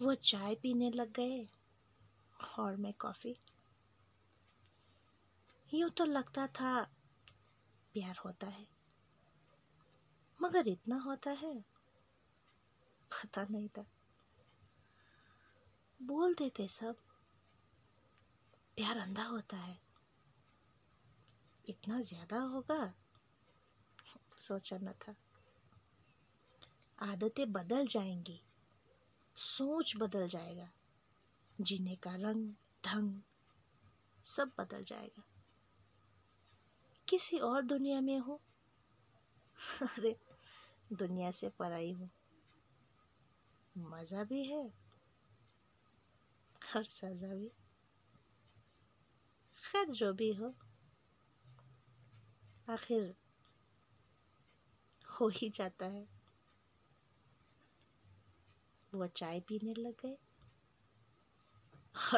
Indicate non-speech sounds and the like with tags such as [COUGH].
वो चाय पीने लग गए और मैं कॉफ़ी। यूँ तो लगता था प्यार होता है, मगर इतना होता है, पता नहीं था। बोल देते सब, प्यार अंधा होता है, इतना ज़्यादा होगा, सोचा न था। आदतें बदल जाएँगी। सोच बदल जाएगा। जीने का रंग, ढंग सब बदल जाएगा। किसी और दुनिया में हो? [LAUGHS] अरे, दुनिया से पराई हूँ। मज़ा भी है, और सज़ा भी। खैर, जो भी हो, आखिर हो ही जाता है। वो चाय पीने लग गए।